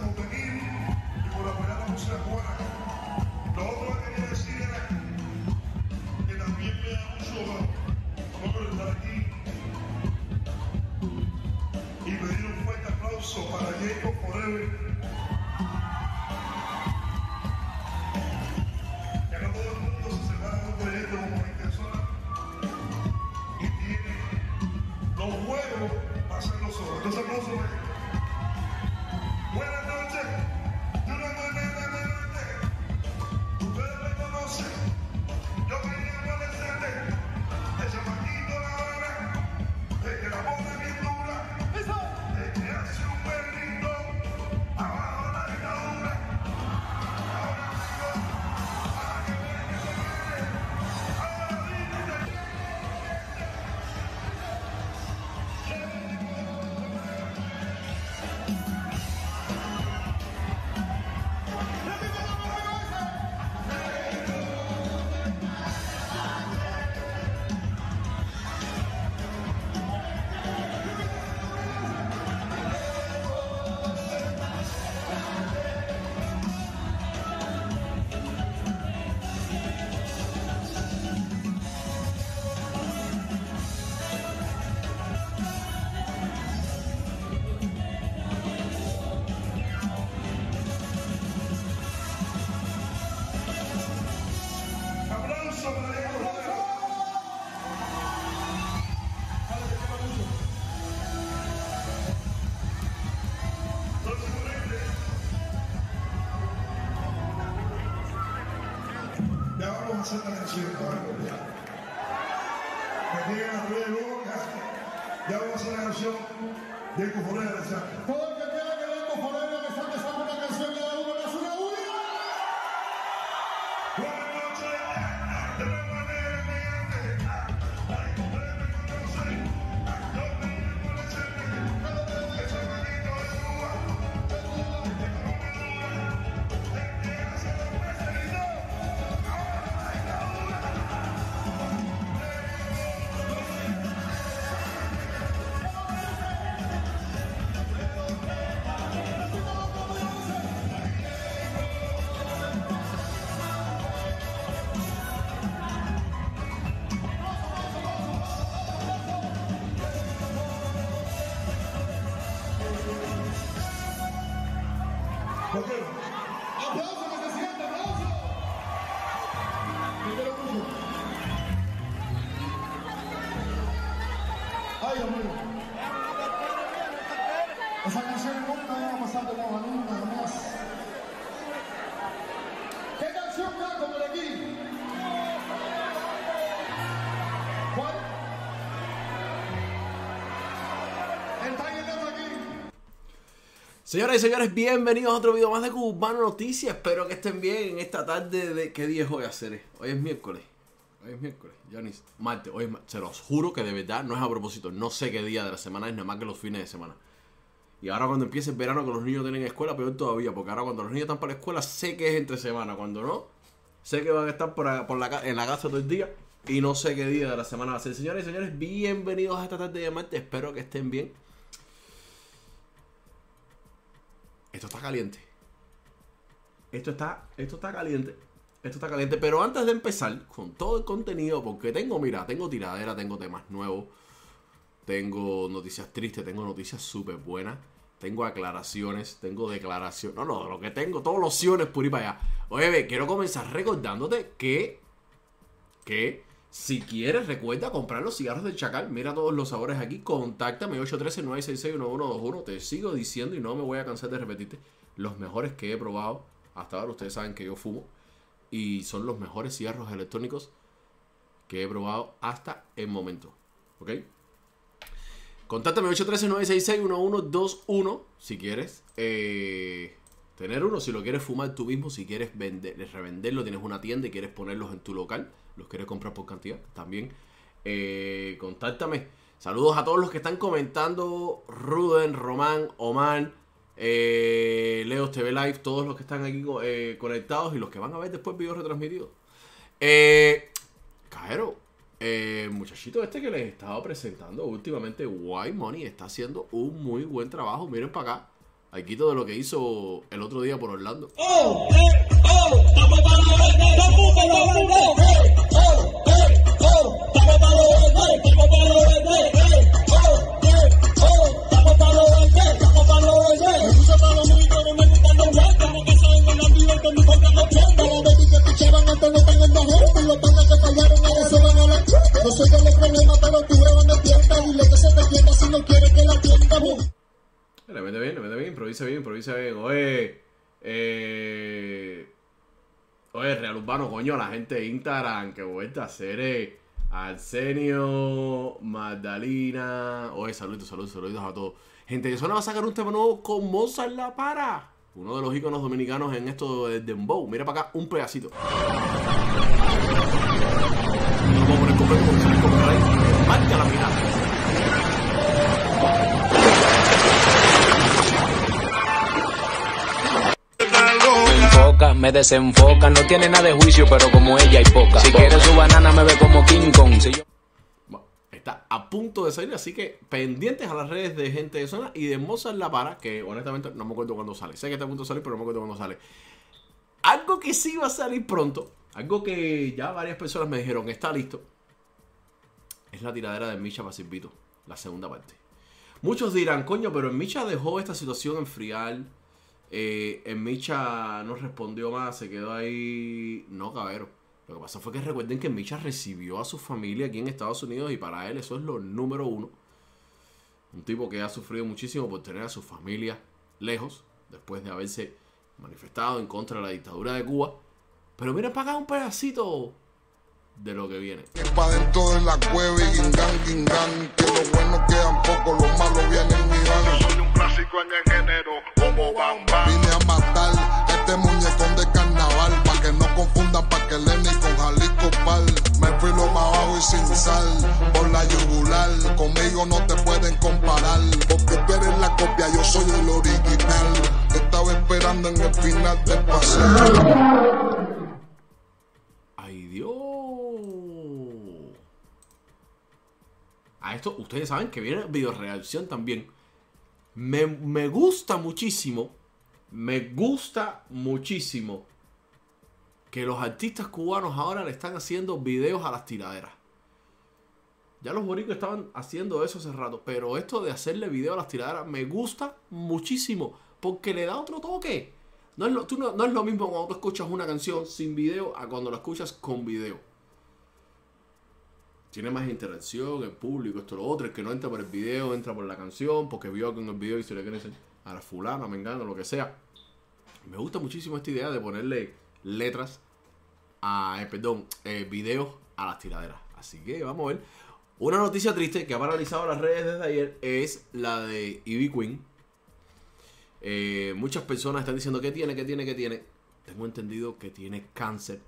Por venir y por apoyar la música cubana. Lo que decir Que digan luego, ya vamos a hacer la canción de Cufonera Señoras y señores, bienvenidos a otro video más de Cubano Noticias. Espero que estén bien en esta tarde de... ¿Qué día es hoy hacer? Hoy es miércoles. Hoy es miércoles. Ya ni... Martes. Hoy es... Se los juro que de verdad no es a propósito. No sé qué día de la semana es, nada más que los fines de semana. Y ahora cuando empiece el verano que los niños tienen escuela, peor todavía. Porque ahora cuando los niños están para la escuela, sé que es entre semana. Cuando no, sé que van a estar por, en la casa todo el día. Y no sé qué día de la semana va a ser. Señores y señores, bienvenidos a esta tarde de martes. Espero que estén bien. Esto está caliente. Esto está, esto está caliente. Esto está caliente. Pero antes de empezar con todo el contenido, porque tengo, mira, tengo tiradera, tengo temas nuevos, tengo noticias tristes, tengo noticias súper buenas, tengo aclaraciones, tengo declaraciones. No, no, lo que tengo, todos los opciones por ir para allá. Oye, quiero comenzar recordándote que, que si quieres, recuerda comprar los cigarros del Chacal. Mira todos los sabores aquí. Contáctame 813-966-1121. Te sigo diciendo y no me voy a cansar de repetirte. Los mejores que he probado hasta ahora. Ustedes saben que yo fumo. Y son los mejores cigarros electrónicos que he probado hasta el momento. ¿Ok? Contáctame 813-966-1121 si quieres eh, tener uno. Si lo quieres fumar tú mismo, si quieres vender, revenderlo, tienes una tienda y quieres ponerlos en tu local, los quieres comprar por cantidad, también eh, contáctame. Saludos a todos los que están comentando: Ruden, Román, Omar, eh, Leos TV Live, todos los que están aquí eh, conectados y los que van a ver después videos retransmitidos. Eh, Caero, eh, muchachito este que les he estado presentando últimamente, White Money, está haciendo un muy buen trabajo. Miren para acá. Aquí todo lo que hizo el otro día por Orlando. Oh, eh, oh, improvisa bien, improvisa bien. Oye, eh, oye, Real Urbano, coño, la gente de Instagram que vuelta a hacer eh, Arsenio, Magdalena. Oye, saludos, saludos, saludos a todos. Gente de zona va a sacar un tema nuevo con Mozart La Para. Uno de los iconos dominicanos en esto de Dembow. Mira para acá, un pedacito. Porque se me desenfoca, no tiene nada de juicio, pero como ella hay poca. Si quiere su banana me ve como King Kong. Está a punto de salir, así que pendientes a las redes de gente de zona y de Mozart La Para, que honestamente no me acuerdo cuándo sale. Sé que está a punto de salir, pero no me acuerdo cuándo sale. Algo que sí va a salir pronto, algo que ya varias personas me dijeron está listo, es la tiradera de Micha para Silvito, la segunda parte. Muchos dirán, coño, pero en dejó esta situación enfriar. Eh, en Micha no respondió más, se quedó ahí. No, cabero. Lo que pasa fue que recuerden que Micha recibió a su familia aquí en Estados Unidos y para él eso es lo número uno. Un tipo que ha sufrido muchísimo por tener a su familia lejos, después de haberse manifestado en contra de la dictadura de Cuba. Pero miren para acá un pedacito de lo que viene. Pa' dentro de la cueva y. Que los buenos quedan pocos, los malos vienen y. Soy un clásico en el género, como Bam Bam. Vine a matar a este muñecón sin sal. Por la yugular, conmigo no te pueden comparar. Porque tú eres la copia, yo soy el original. Estaba esperando en el final del paseo. ¡Ay, Dios! A esto, ustedes saben que viene video reacción también. Me, me gusta muchísimo, me gusta muchísimo que los artistas cubanos ahora le están haciendo videos a las tiraderas. Ya los boricos estaban haciendo eso hace rato, pero esto de hacerle video a las tiraderas me gusta muchísimo porque le da otro toque. No es, lo, tú no, no es lo mismo cuando tú escuchas una canción sin video a cuando la escuchas con video. Tiene más interacción, el público, esto, lo otro. El que no entra por el video, entra por la canción, porque vio que en el video y se le crece a la fulana, me engano, lo que sea. Me gusta muchísimo esta idea de ponerle letras a, eh, perdón, eh, videos a las tiraderas. Así que vamos a ver. Una noticia triste que ha paralizado las redes desde ayer es la de Ivy Queen. Eh, muchas personas están diciendo que tiene, que tiene, que tiene. Tengo entendido que tiene cáncer.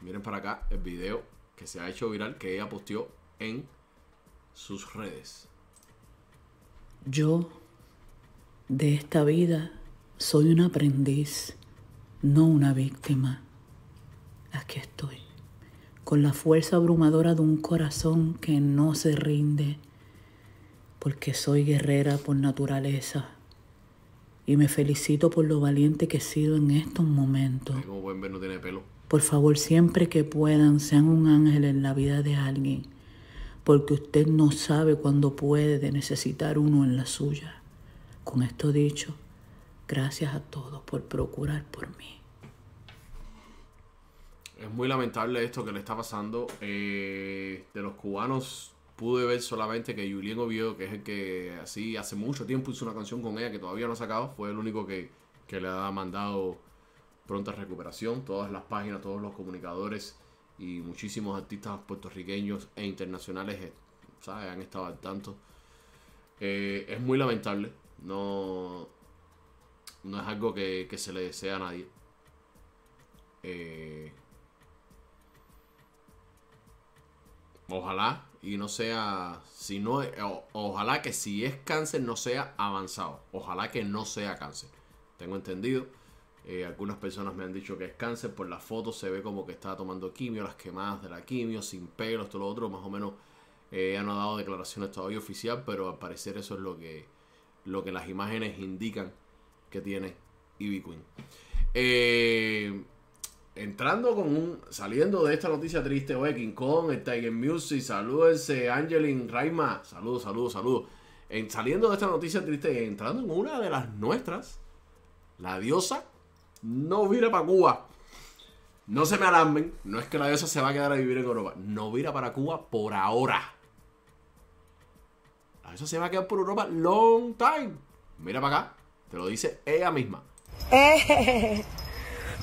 Miren para acá el video que se ha hecho viral que ella posteó en sus redes. Yo de esta vida soy un aprendiz, no una víctima. Aquí estoy, con la fuerza abrumadora de un corazón que no se rinde, porque soy guerrera por naturaleza. Y me felicito por lo valiente que he sido en estos momentos. Como pueden ver no tiene pelo. Por favor, siempre que puedan, sean un ángel en la vida de alguien, porque usted no sabe cuándo puede necesitar uno en la suya. Con esto dicho, gracias a todos por procurar por mí. Es muy lamentable esto que le está pasando. Eh, de los cubanos pude ver solamente que Julien Oviedo, que es el que así hace mucho tiempo hizo una canción con ella que todavía no ha sacado, fue el único que, que le ha mandado pronta recuperación. Todas las páginas, todos los comunicadores y muchísimos artistas puertorriqueños e internacionales eh, ¿sabes? han estado al tanto. Eh, es muy lamentable. No, no es algo que, que se le desea a nadie. Ojalá y no sea, si no, ojalá que si es cáncer no sea avanzado. Ojalá que no sea cáncer. Tengo entendido. eh, algunas personas me han dicho que es cáncer. Por las fotos se ve como que está tomando quimio, las quemadas de la quimio, sin pelos, todo lo otro. Más o menos eh, no ha dado declaraciones todavía oficial, pero al parecer eso es lo que, lo que las imágenes indican que tiene Ivy Queen. Eh, entrando con un. Saliendo de esta noticia triste, oye, King Kong, el Tiger Music, salúdense, Angelin, Raima, saludos, saludos, saludos. En, saliendo de esta noticia triste entrando en una de las nuestras, la diosa no vira para Cuba. No se me alarmen, no es que la diosa se va a quedar a vivir en Europa, no vira para Cuba por ahora. La diosa se va a quedar por Europa long time. Mira para acá, te lo dice ella misma.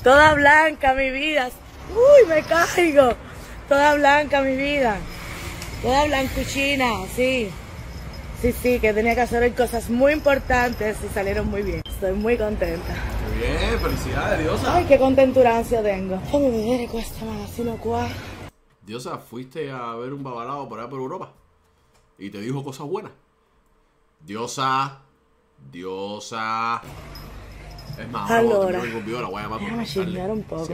Toda blanca mi vida. Uy, me caigo. Toda blanca mi vida. Toda blancuchina, sí. Sí, sí, que tenía que hacer hoy cosas muy importantes y salieron muy bien. Estoy muy contenta. Muy bien, felicidades, diosa. Ay, qué contenturancia tengo. Déjame vedere questa magazzino qua. Diosa, fuiste a ver un babalao por allá por Europa y te dijo cosas buenas. Diosa, Diosa. Es más, Allora, déjame chismear un poco.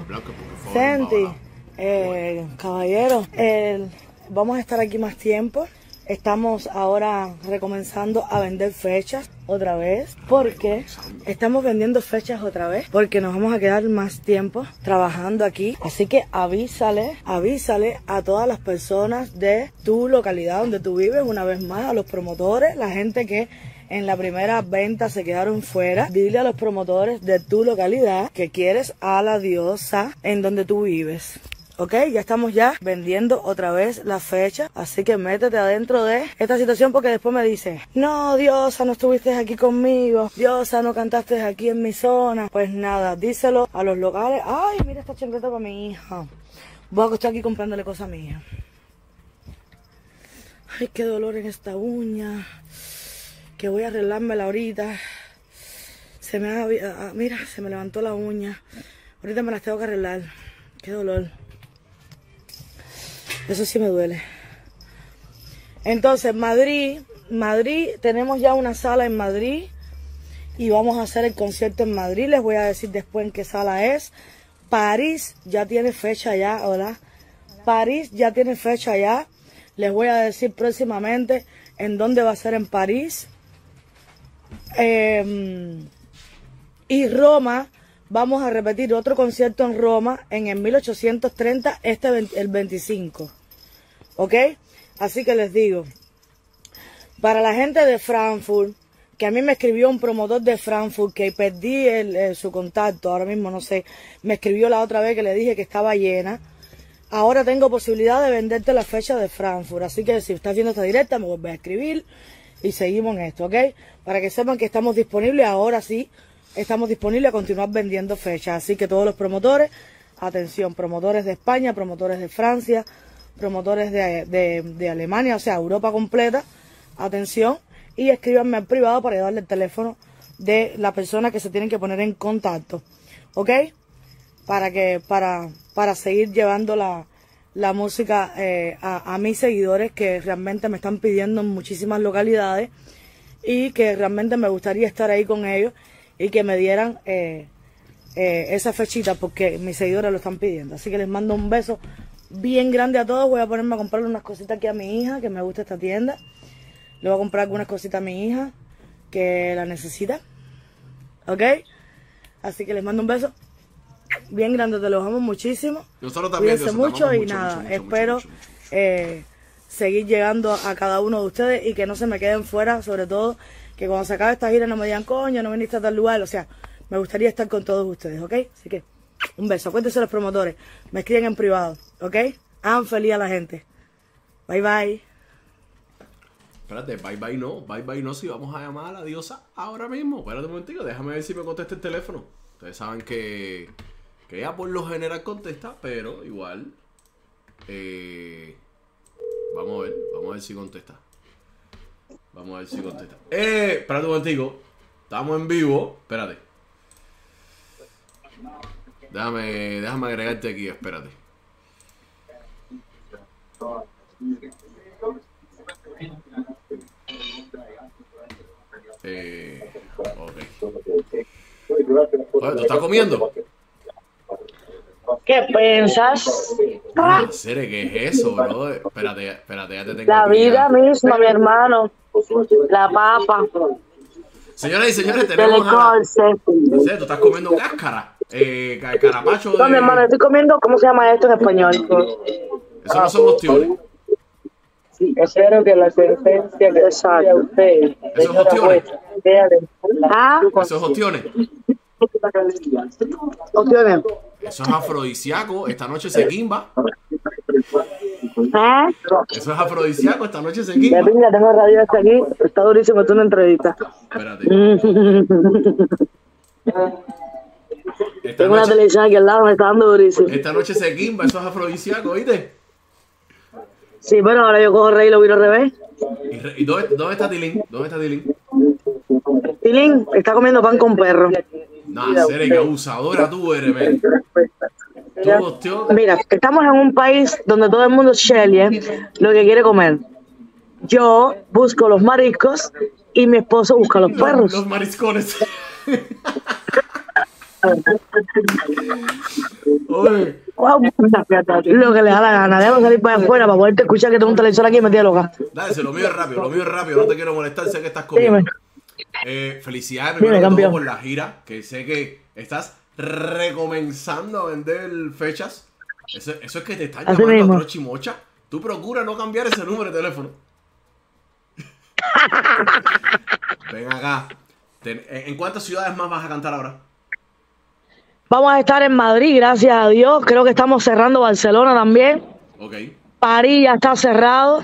Senti, eh, caballero, vamos a estar aquí más tiempo. Estamos ahora recomenzando a vender fechas otra vez. porque Estamos vendiendo fechas otra vez. Porque nos vamos a quedar más tiempo trabajando aquí. Así que avísale, avísale a todas las personas de tu localidad donde tú vives, una vez más, a los promotores, la gente que en la primera venta se quedaron fuera. Dile a los promotores de tu localidad que quieres a la diosa en donde tú vives. Ok, ya estamos ya vendiendo otra vez la fecha, así que métete adentro de esta situación porque después me dice, no, Diosa, no estuviste aquí conmigo, Diosa, no cantaste aquí en mi zona. Pues nada, díselo a los locales, ay, mira esta chancleta para mi hija. Voy a estar aquí comprándole cosas a. Ay, qué dolor en esta uña, voy a arreglármela ahorita. Se me ha, ah, mira, se me levantó la uña. Ahorita me las tengo que arreglar. Qué dolor. Eso sí me duele. Entonces, Madrid, Madrid, tenemos ya una sala en Madrid y vamos a hacer el concierto en Madrid. Les voy a decir después en qué sala es. París ya tiene fecha ya, hola. París ya tiene fecha ya. Les voy a decir próximamente en dónde va a ser en París. Em, y Roma, vamos a repetir otro concierto en Roma en el 1830, este el 25. ¿Ok? Así que les digo, para la gente de Frankfurt, que a mí me escribió un promotor de Frankfurt, que perdí eh, su contacto, ahora mismo no sé, me escribió la otra vez que le dije que estaba llena. Ahora tengo posibilidad de venderte la fecha de Frankfurt, así que si estás viendo esta directa me vuelves a escribir y seguimos en esto, ¿ok? Para que sepan que estamos disponibles, ahora sí, estamos disponibles a continuar vendiendo fechas, así que todos los promotores, atención, promotores de España, promotores de Francia, promotores de, de- Alemania, o sea, Europa completa, atención, y escríbanme al privado para darle el teléfono de la persona que se tienen que poner en contacto, ¿ok? para que para para seguir llevando la, la música eh, a, mis seguidores que realmente me están pidiendo en muchísimas localidades y que realmente me gustaría estar ahí con ellos y que me dieran eh, eh, esa fechita porque mis seguidores lo están pidiendo. Así que les mando un beso bien grande a todos. Voy a ponerme a comprarle unas cositas aquí a mi hija que me gusta esta tienda. Le voy a comprar algunas cositas a mi hija que la necesita. ¿Ok? Así que les mando un beso bien grande, te los amo muchísimo. Nosotros también, Cuídense mucho y mucho, nada, mucho, mucho, espero eh, seguir llegando a cada uno de ustedes y que no se me queden fuera, sobre todo que cuando se acabe esta gira no me digan, coño, no viniste a tal lugar, o sea, me gustaría estar con todos ustedes, ¿ok? Así que un beso, cuéntense los promotores, me escriben en privado, ¿ok? Hagan feliz a la gente. Bye bye. Espérate, bye bye no, bye bye no, si vamos a llamar a la diosa ahora mismo. Espérate un momentico, déjame ver si me contesta el teléfono. Ustedes saben que, que ella por lo general contesta, pero igual. eh, vamos a ver, vamos a ver si contesta. Vamos a ver si contesta. Eh, espérate un momentico. Estamos en vivo. Espérate. Déjame, déjame agregarte aquí, espérate. Eh, ok. Oye, ¿tú estás comiendo? ¿Qué piensas? Ah, ¿qué es eso, bro? Espérate, espérate, ya te tengo La vida misma, mi hermano. La papa. Señoras y señores, tenemos a... tú estás comiendo cáscara. Eh, ca- carapacho de... No, mi hermano, estoy comiendo, ¿cómo se llama esto en español? Eso no son ostiones. Espero que la sentencia que Exacto. a usted, Esos ostiones. Ah, Esos ostiones. opciones. Eso es afrodisíaco. Esta noche se quimba. ¿Ah? Eso es afrodisíaco. Esta noche se quimba. pinga, tengo radio hasta aquí. Está durísimo, es una entrevista. Espérate. Esta Tengo una televisión aquí al lado, me está dando durísimo. esta noche se quimba. Eso es afrodisíaco, ¿oíste? Sí, bueno, ahora yo cojo rey y lo viro al revés. ¿Y, re- y dónde, dónde está Tilín? ¿Dónde está Tilín? Tilín está comiendo pan con perro. Nah, Cere, qué abusadora tú eres, men. Mira, estamos en un país donde todo el mundo Shelly lo que quiere comer. Yo busco los mariscos y mi esposo busca los perros. los mariscones. Oye, lo que le da la gana. Déjame salir para afuera para poderte escuchar que tengo un televisor aquí y me tiene loca. dale, se lo mío es rápido, lo mío es rápido, no te quiero molestar, sé que estás comiendo. Dime. Eh, felicidades primero por la gira, que sé que estás recomenzando a vender fechas. Eso, eso es que te están Así llamando mismo. a Trochimocha. Tú procura no cambiar ese número de teléfono. Ven acá. ¿En en cuántas ciudades más vas a cantar ahora? Vamos a estar en Madrid, gracias a Dios. Creo que estamos cerrando Barcelona también. Ok. París ya está cerrado.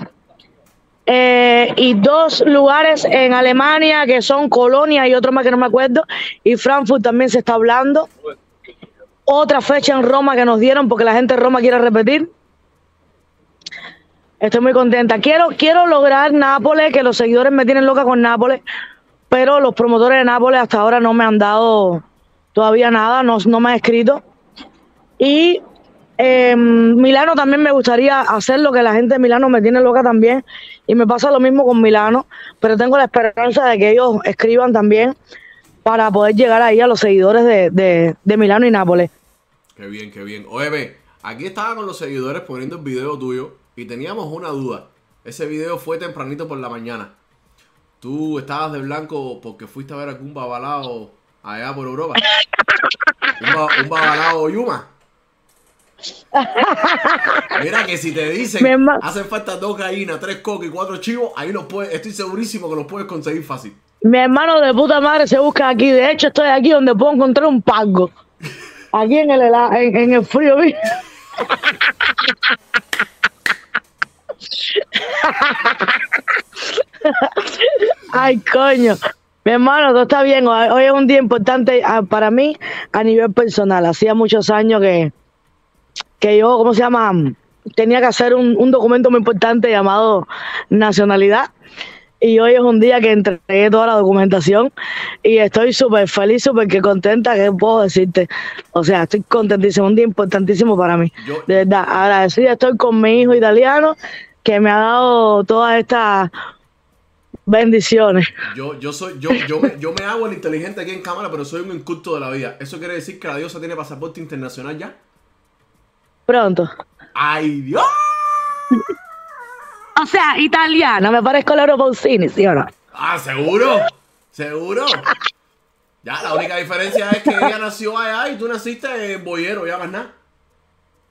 Eh, y dos lugares en Alemania que son Colonia y otro más que no me acuerdo. Y Frankfurt también se está hablando. Otra fecha en Roma que nos dieron porque la gente de Roma quiere repetir. Estoy muy contenta. Quiero, quiero lograr Nápoles, que los seguidores me tienen loca con Nápoles, pero los promotores de Nápoles hasta ahora no me han dado todavía nada, no, no me han escrito. Y eh, Milano también me gustaría hacer lo que la gente de Milano me tiene loca también. Y me pasa lo mismo con Milano, pero tengo la esperanza de que ellos escriban también para poder llegar ahí a los seguidores de, de, de Milano y Nápoles. Qué bien, qué bien. Oye, ve, aquí estaba con los seguidores poniendo el video tuyo y teníamos una duda. Ese video fue tempranito por la mañana. ¿Tú estabas de blanco porque fuiste a ver algún babalao allá por Europa? ¿Un, ba- un babalao Yuma? Mira que si te dicen hacen falta dos gallinas, tres cocos y cuatro chivos, ahí los puedes, estoy segurísimo que los puedes conseguir fácil. Mi hermano de puta madre se busca aquí. De hecho, estoy aquí donde puedo encontrar un pago. Aquí en el, en, en el frío. ¿viste? Ay, coño. Mi hermano, todo está bien. Hoy hoy es un día importante ah, para mí a nivel personal. Hacía muchos años que, que yo, ¿cómo se llama? Tenía que hacer un, un documento muy importante llamado nacionalidad. Y hoy es un día que entregué toda la documentación y estoy súper feliz, súper que contenta, que puedo decirte. O sea, estoy contentísimo, un día importantísimo para mí. Yo- De verdad, agradecida estoy con mi hijo italiano que me ha dado todas estas bendiciones. Yo, yo soy, yo, yo me, yo me hago el inteligente aquí en cámara, pero soy un inculto de la vida. ¿Eso quiere decir que la diosa tiene pasaporte internacional ya? Pronto. ¡Ay, Dios! O sea, italiana, me parezco a Laura Pausini, ¿sí o no? Ah, seguro, seguro. Ya, la única diferencia es que ella nació allá y tú naciste en Boyero, ya más nada.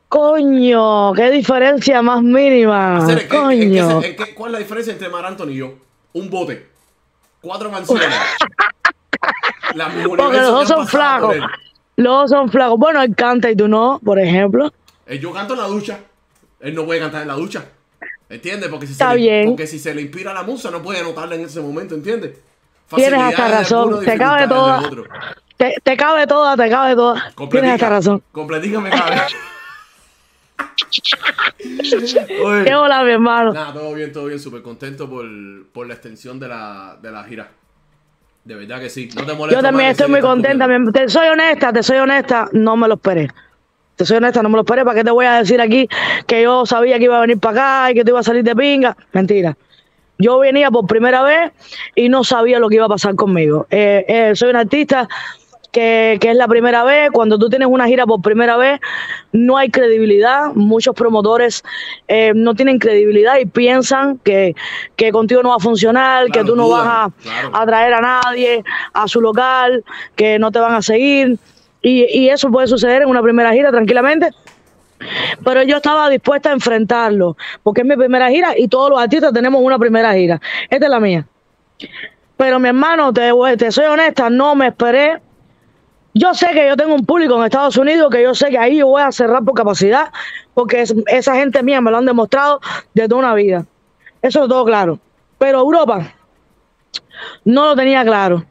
Coño, qué diferencia más mínima. Hacer, ¿en qué- Coño. qué- ¿Cuál es la diferencia entre Mar Anthony y yo? Un bote, cuatro mansiones. La Porque los dos son flacos. Los dos son flacos. Bueno, él canta y tú no, por ejemplo. Eh, Yo canto en la ducha. Él no puede cantar en la ducha. ¿Entiendes? Porque si, Está se le, porque si se le inspira la musa, no puede anotarla en ese momento, ¿entiendes? Tienes hasta razón. Te cabe toda. Te, te cabe toda, te cabe toda. Tienes hasta razón. Completica me cabe. Oye, Qué hola, mi hermano. Nada, todo bien, todo bien. Súper contento por, por la extensión de la, de la gira. De verdad que sí. No te molesta. Yo también estoy muy contenta. Te soy honesta, te soy honesta. No me lo esperé. Te soy honesta, no me lo esperé. ¿Para qué te voy a decir aquí que yo sabía que iba a venir para acá y que te iba a salir de pinga? Mentira. Yo venía por primera vez y no sabía lo que iba a pasar conmigo. Eh, eh, soy un artista que, que es la primera vez. Cuando tú tienes una gira por primera vez, no hay credibilidad. Muchos promotores eh, no tienen credibilidad y piensan que, que contigo no va a funcionar, Claro, que tú no vas a, claro. a traer a nadie a su local, que no te van a seguir. Y, y eso puede suceder en una primera gira tranquilamente. Pero yo estaba dispuesta a enfrentarlo, porque es mi primera gira y todos los artistas tenemos una primera gira. Esta es la mía. Pero mi hermano, te, te soy honesta, no me esperé. Yo sé que yo tengo un público en Estados Unidos, que yo sé que ahí yo voy a cerrar por capacidad, porque es- esa gente mía me lo han demostrado de toda una vida. Eso es todo claro. Pero Europa no lo tenía claro.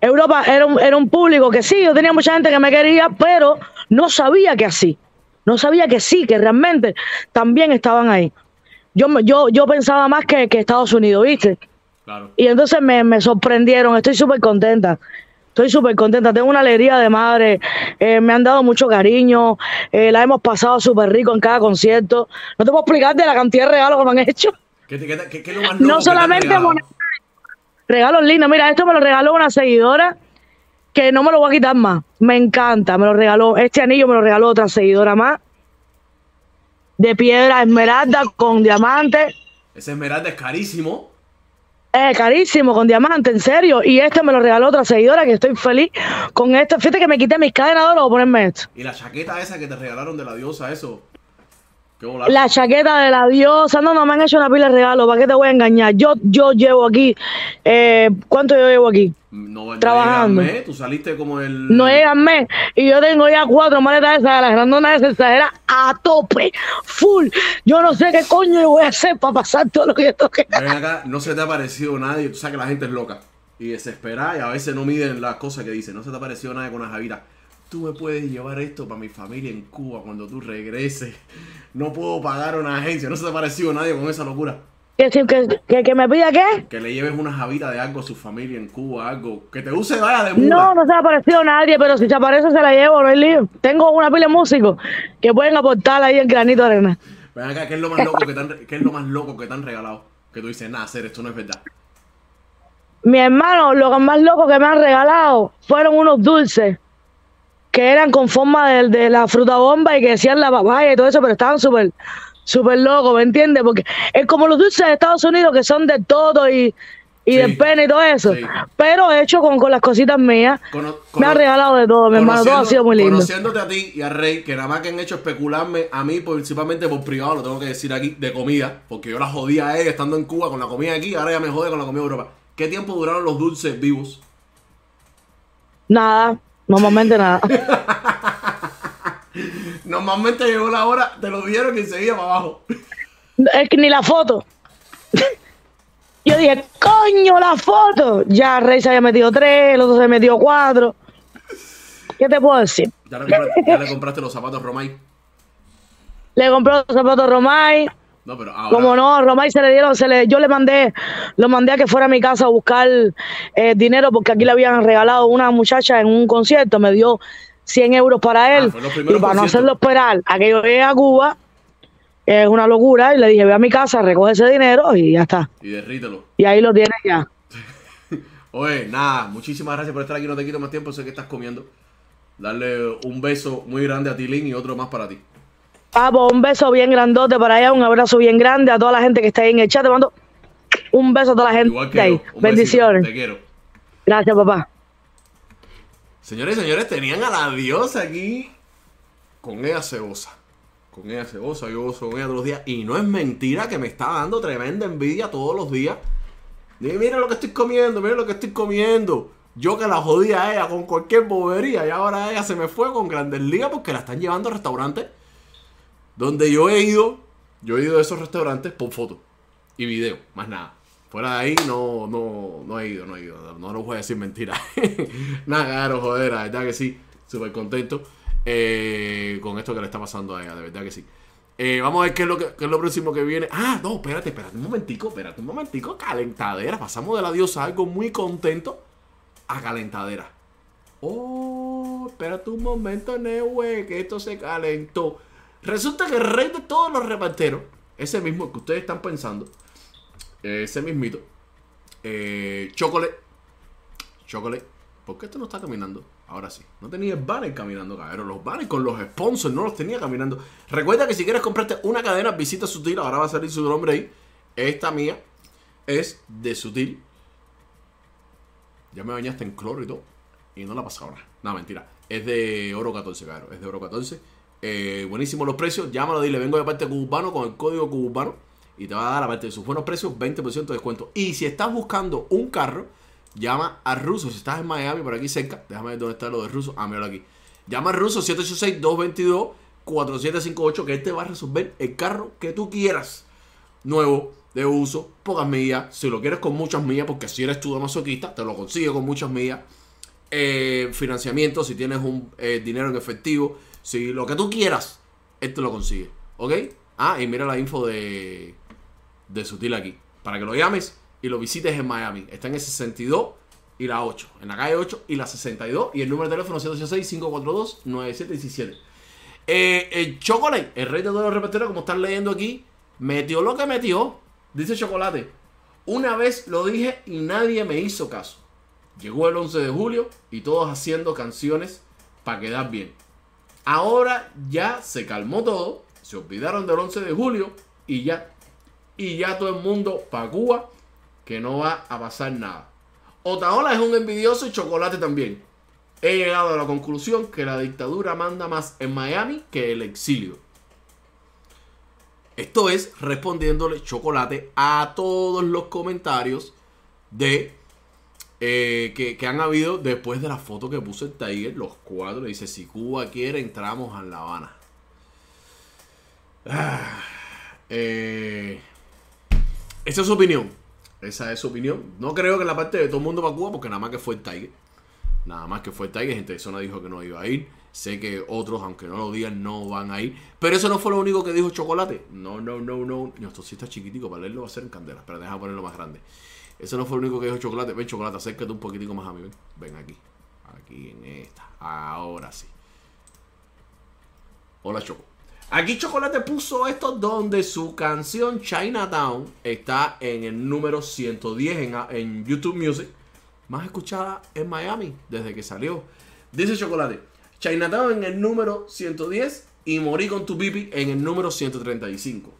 Europa era un, era un público que sí, yo tenía mucha gente que me quería, pero no sabía que así. No sabía que sí, que realmente también estaban ahí. Yo, yo, yo pensaba más que, que Estados Unidos, ¿viste? Claro. Y entonces me, me sorprendieron, estoy súper contenta. Estoy súper contenta, tengo una alegría de madre, eh, me han dado mucho cariño, eh, la hemos pasado súper rico en cada concierto. No te puedo explicar de la cantidad de regalos que me han hecho. ¿Qué, te- qué te- qué- qué es lo más loco No que solamente regalado? Regalos lindos. Mira, esto me lo regaló una seguidora que no me lo voy a quitar más. Me encanta, me lo regaló. Este anillo me lo regaló otra seguidora más. De piedra esmeralda con diamante. Ese esmeralda es carísimo. Eh, carísimo, con diamante, en serio. Y este me lo regaló otra seguidora que estoy feliz con esto. Fíjate que me quité mis cadenas de oro ponerme esto. Y la chaqueta esa que te regalaron de la diosa, eso. La chaqueta de la diosa. No, no, me han hecho una pila de regalos. ¿Para qué te voy a engañar? Yo, yo llevo aquí. Eh, ¿Cuánto yo llevo aquí? No, no trabajando. dígame, tú saliste como el. No llegan mes. Y yo tengo ya cuatro maletas esas las grandonas esas exageras a tope, full. Yo no sé qué coño yo voy a hacer para pasar todo lo que yo toque. Ven acá, no se te ha parecido nadie. Tú sabes que la gente es loca y desesperada y a veces no miden las cosas que dicen. No se te ha parecido nadie con la Javira. Tú me puedes llevar esto para mi familia en Cuba cuando tú regreses. No puedo pagar una agencia. No se te ha parecido nadie con esa locura. Que, que, que, que me pida qué. Que le lleves una Javira de algo a su familia en Cuba, algo. Que te use vaya de muda. No, no se ha parecido nadie, pero si se aparece se la llevo, no hay lío. Tengo una pila de músicos que pueden aportar ahí el granito de arena. Ven acá, ¿qué es lo más loco que te han, qué es lo más loco que te han regalado? Que tú dices, nada, hacer esto no es verdad. Mi hermano, lo más loco que me han regalado fueron unos dulces que eran con forma de, de la fruta bomba y que decían la papaya y todo eso, pero estaban súper, súper locos, ¿me entiendes? Porque es como los dulces de Estados Unidos que son de todo y, y Sí, del pene y todo eso, sí. pero hecho con, con las cositas mías. Cono- me han regalado de todo, mi hermano, todo ha sido muy lindo. Conociéndote a ti y a Rey, que nada más que han hecho especularme a mí, principalmente por privado, lo tengo que decir aquí, de comida, porque yo la jodía a ella estando en Cuba con la comida aquí, ahora ella me jode con la comida de Europa. ¿Qué tiempo duraron los dulces vivos? Nada, normalmente nada. Normalmente llegó la hora, te lo dieron y seguía para abajo. es que ni la foto. Yo dije, coño, la foto. Ya Rey se había metido tres, el otro se metió cuatro. ¿Qué te puedo decir? Ya le compraste, ya le compraste los zapatos Romay. Le compró los zapatos Romay. No, pero ahora. Como no, Romay se le dieron, se le, yo le mandé, lo mandé a que fuera a mi casa a buscar eh, dinero porque aquí le habían regalado una muchacha en un concierto, me dio 100 euros para él. Ah, los primeros y para no hacerlo esperar a que yo llegue a Cuba, es una locura, y le dije, ve a mi casa, recoge ese dinero y ya está. Y derrítelo. Y ahí lo tienes ya. Oye, nada, muchísimas gracias por estar aquí, no te quito más tiempo, sé que estás comiendo. Darle un beso muy grande a Tilín y otro más para ti. Papo, un beso bien grandote para allá, un abrazo bien grande a toda la gente que está ahí en el chat. Te mando un beso a toda la gente Igual que ahí. Un Bendiciones. besito, te quiero. Gracias, papá. Señores y señores, tenían a la diosa aquí con ella cebosa. Con ella cebosa, yo gozo con ella todos los días. Y no es mentira que me está dando tremenda envidia todos los días. Dime, mira lo que estoy comiendo, mira lo que estoy comiendo. Yo que la jodía a ella con cualquier bobería y ahora ella se me fue con Grandes Ligas porque la están llevando a restaurantes donde yo he ido. Yo he ido a esos restaurantes por foto y video, más nada. Fuera de ahí no, no, no he ido, no he ido. No lo voy a decir mentira. nada, claro, joder, la verdad que sí. Súper contento eh, con esto que le está pasando a ella, de verdad que sí. Eh, vamos a ver qué es, lo que, qué es lo próximo que viene. Ah, no, espérate, espérate un momentico, espérate un momentico. Calentadera. Pasamos de la diosa algo muy contento a calentadera. Oh, no, espérate un momento, Neue, que esto se calentó. Resulta que el rey de todos los reparteros, ese mismo que ustedes están pensando, ese mismito, eh, Chocolate, Chocolate, ¿por qué esto no está caminando? Ahora sí, no tenía el banner caminando, cabrón. Los banners con los sponsors no los tenía caminando. Recuerda que si quieres comprarte una cadena, visita Sutil. Ahora va a salir su nombre ahí. Esta mía es de Sutil. Ya me bañaste en cloro y todo. Y no la pasa ahora. No, mentira. Es de oro 14, claro. Es de oro 14. Eh, buenísimo los precios. Llámalo, dile, vengo de parte de Cubano con el código Cubano. Y te va a dar, aparte de sus buenos precios, 20% de descuento. Y si estás buscando un carro, llama a Russo. Si estás en Miami, por aquí cerca, déjame ver dónde está lo de Russo. Ah, míralo aquí. Llama a Russo 786-222-4758 que él te va a resolver el carro que tú quieras. Nuevo, de uso, pocas millas. Si lo quieres con muchas millas, porque si eres tú masoquista, te lo consigue con muchas millas. Eh, financiamiento, si tienes un eh, dinero en efectivo. Si lo que tú quieras, él te lo consigue. ¿Ok? Ah, y mira la info de, de Sutil aquí. Para que lo llames y lo visites en Miami. Está en el 62 y la 8. En la calle 8 y la 62. Y el número de teléfono 786-542-9717. Eh, el Chocolate, el rey de todos los reporteros, como están leyendo aquí, metió lo que metió. Dice Chocolate. Una vez lo dije y nadie me hizo caso. Llegó el 11 de julio y todos haciendo canciones para quedar bien. Ahora ya se calmó todo. Se olvidaron del 11 de julio y ya. Y ya todo el mundo para Cuba que no va a pasar nada. Otaola es un envidioso y chocolate también. He llegado a la conclusión que la dictadura manda más en Miami que el exilio. Esto es respondiéndole chocolate a todos los comentarios de eh, que, han habido después de la foto que puso el Tiger. Los cuatro le dice: Si Cuba quiere, entramos a La Habana. Ah, eh, esa es su opinión. Esa es su opinión. No creo que la parte de todo el mundo va a Cuba, porque nada más que fue el Tiger. Nada más que fue el Tiger. Gente de zona dijo que no iba a ir. Sé que otros, aunque no lo digan, no van a ir. Pero eso no fue lo único que dijo Chocolate. No, no, no, no. Esto sí está chiquitico. Para leerlo va a ser en candela. Pero deja ponerlo más grande. Eso no fue lo único que dijo Chocolate. Ven, Chocolate, acércate un poquitico más a mí. Ven, ven aquí. Aquí en esta. Ahora sí. Hola, Choco. Aquí Chocolate puso esto donde su canción Chinatown está en el número 110 en, en YouTube Music. Más escuchada en Miami desde que salió. Dice Chocolate. Chinatown en el número 110 y Morí con tu pipi en el número 135.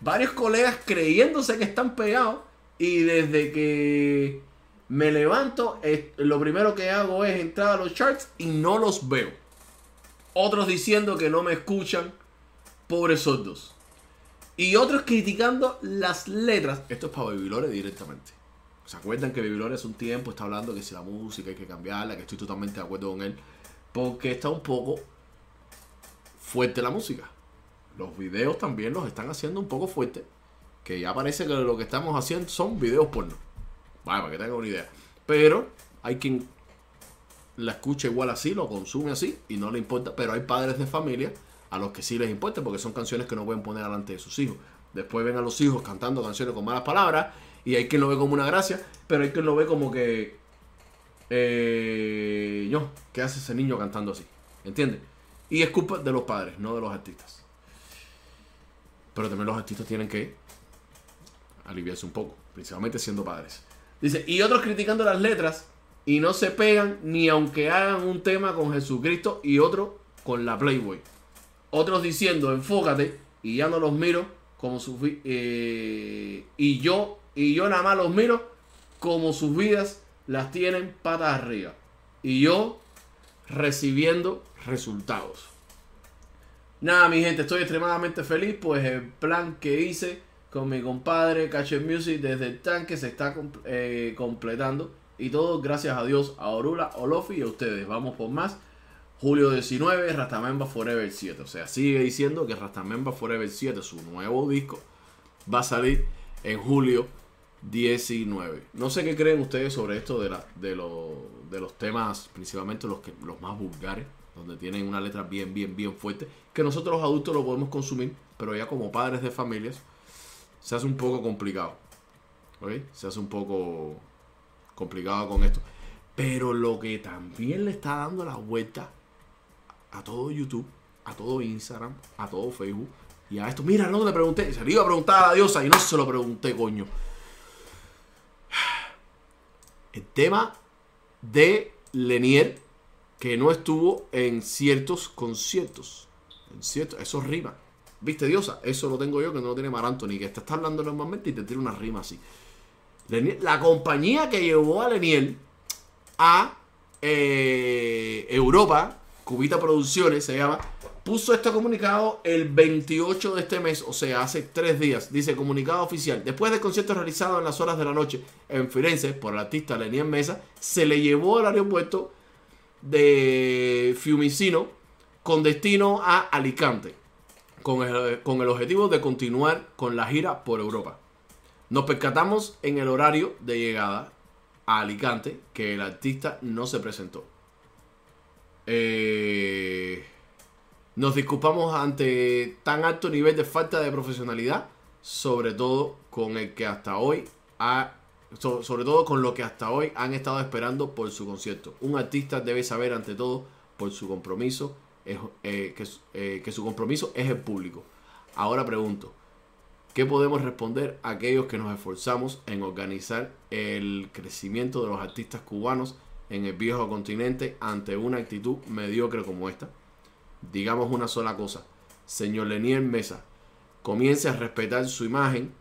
Varios colegas creyéndose que están pegados y desde que me levanto, eh, lo primero que hago es entrar a los charts y no los veo. Otros diciendo que no me escuchan, pobres sordos. Y otros criticando las letras. Esto es para Baby Lore directamente. ¿Se acuerdan que Baby Lore hace un tiempo está hablando que si la música hay que cambiarla? Que estoy totalmente de acuerdo con él. Porque está un poco fuerte la música. Los videos también los están haciendo un poco fuerte. Que ya parece que lo que estamos haciendo son videos porno. Vale, para que tengan una idea. Pero hay quien la escucha igual así, lo consume así y no le importa. Pero hay padres de familia a los que sí les importa porque son canciones que no pueden poner delante de sus hijos. Después ven a los hijos cantando canciones con malas palabras y hay quien lo ve como una gracia, pero hay quien lo ve como que... Eh, no, ¿qué hace ese niño cantando así? ¿Entiendes? Y es culpa de los padres, no de los artistas. Pero también los artistas tienen que aliviarse un poco, principalmente siendo padres. Dice, y otros criticando las letras y no se pegan ni aunque hagan un tema con Jesucristo y otro con la Playboy. Otros diciendo, enfócate y ya no los miro como sus eh, y yo y yo nada más los miro como sus vidas las tienen patas arriba y yo recibiendo resultados. Nada, mi gente, estoy extremadamente feliz, pues el plan que hice con mi compadre Catcher Music desde el tanque se está eh, completando. Y todo gracias a Dios, a Orula, Olofi y a ustedes. Vamos por más. Julio 19, Rastamemba Forever 7. O sea, sigue diciendo que Rastamemba Forever 7, su nuevo disco, va a salir en julio 19. No sé qué creen ustedes sobre esto de, la, de, lo- de los temas, principalmente los, que, los más vulgares, donde tienen una letra bien, bien, bien fuerte, que nosotros los adultos lo podemos consumir, pero ya como padres de familias, se hace un poco complicado. ¿Ok? Se hace un poco complicado con esto. Pero lo que también le está dando la vuelta a todo YouTube, a todo Instagram, a todo Facebook y a esto. Mira, no le pregunté. Se le iba a preguntar a la diosa y no se lo pregunté, coño. El tema de Lenier que no estuvo en ciertos conciertos. En cierto, eso rima. ¿Viste, diosa? Eso lo tengo yo que no lo tiene Mar Anthony, que te está hablando normalmente y te tira una rima así. La compañía que llevó a Lenier a eh, Europa, Cubita Producciones se llama, puso este comunicado el 28 de este mes, o sea, hace tres días. Dice comunicado oficial. Después del concierto realizado en las horas de la noche en Firenze por el artista Lenier Mesa, se le llevó al aeropuerto de Fiumicino con destino a Alicante, con el, con el objetivo de continuar con la gira por Europa. Nos percatamos en el horario de llegada a Alicante que el artista no se presentó. Eh, nos disculpamos ante tan alto nivel de falta de profesionalidad, sobre todo con el que hasta hoy ha, so- sobre todo con lo que hasta hoy han estado esperando por su concierto. Un artista debe saber ante todo por su compromiso eh, que, eh, que su compromiso es el público. Ahora pregunto, ¿Qué podemos responder a aquellos que nos esforzamos en organizar el crecimiento de los artistas cubanos en el viejo continente ante una actitud mediocre como esta? Digamos una sola cosa, señor Lenier Mesa, comience a respetar su imagen,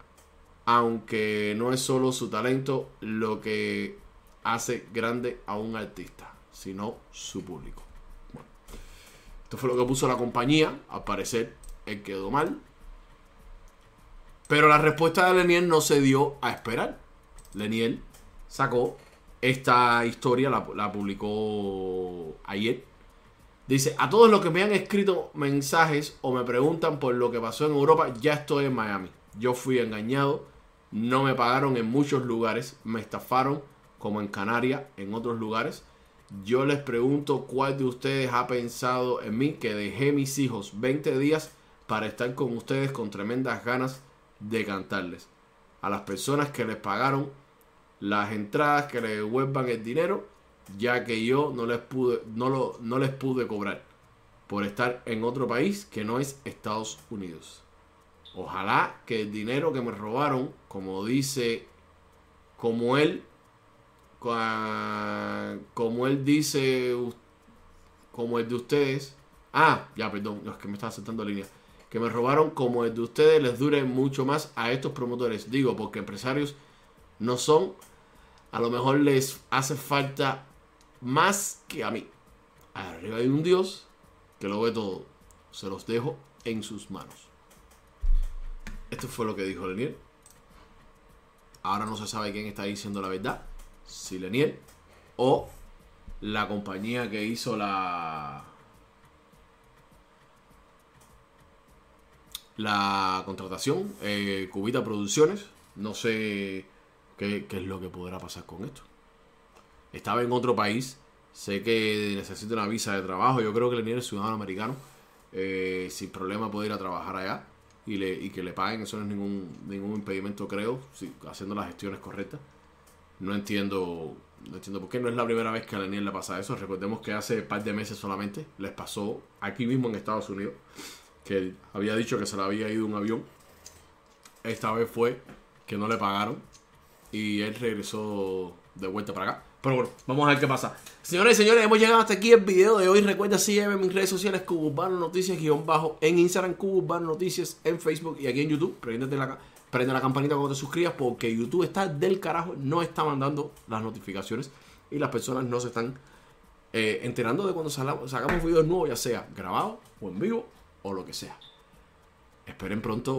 aunque no es solo su talento lo que hace grande a un artista, sino su público. Esto fue lo que puso la compañía, al parecer él quedó mal, pero la respuesta de Leniel no se dio a esperar. Leniel sacó esta historia, la, la publicó ayer. Dice, a todos los que me han escrito mensajes o me preguntan por lo que pasó en Europa, ya estoy en Miami. Yo fui engañado, no me pagaron en muchos lugares, me estafaron como en Canarias, en otros lugares. Yo les pregunto cuál de ustedes ha pensado en mí que dejé mis hijos 20 días para estar con ustedes con tremendas ganas de cantarles. A las personas que les pagaron las entradas que le devuelvan el dinero, ya que yo no les pude, no lo, no les pude cobrar por estar en otro país que no es Estados Unidos. Ojalá que el dinero que me robaron, como dice, como él, como él dice, como el de ustedes. Ah, ya, perdón, no, es que me estaba saltando línea. Que me robaron como el de ustedes les dure mucho más a estos promotores. Digo, porque empresarios no son, a lo mejor les hace falta más que a mí. Arriba hay un Dios que lo ve todo. Se los dejo en sus manos. Esto fue lo que dijo Leniel. Ahora no se sabe quién está diciendo la verdad. Si Leniel o la compañía que hizo la la contratación, eh, Cubita Producciones. No sé qué, qué es lo que podrá pasar con esto. Estaba en otro país. Sé que necesita una visa de trabajo. Yo creo que Lenier es ciudadano americano. Eh, sin problema puede ir a trabajar allá y, le, y que le paguen. Eso no es ningún, ningún impedimento, creo, haciendo las gestiones correctas. No entiendo, no entiendo por qué. No es la primera vez que a Lenier le pasa eso. Recordemos que hace un par de meses solamente les pasó aquí mismo en Estados Unidos que había dicho que se le había ido un avión. Esta vez fue que no le pagaron y él regresó de vuelta para acá. Pero bueno, vamos a ver qué pasa. Señores y señores, hemos llegado hasta aquí el video de hoy. Recuerda sígueme en mis redes sociales, Cubo Urbano Noticias, guion bajo, en Instagram, Cubo Urbano Noticias, en Facebook y aquí en YouTube. Prende la, prende la campanita cuando te suscribas porque YouTube está del carajo, no está mandando las notificaciones y las personas no se están eh, enterando de cuando sacamos videos nuevos, ya sea grabados o en vivo o lo que sea. Esperen pronto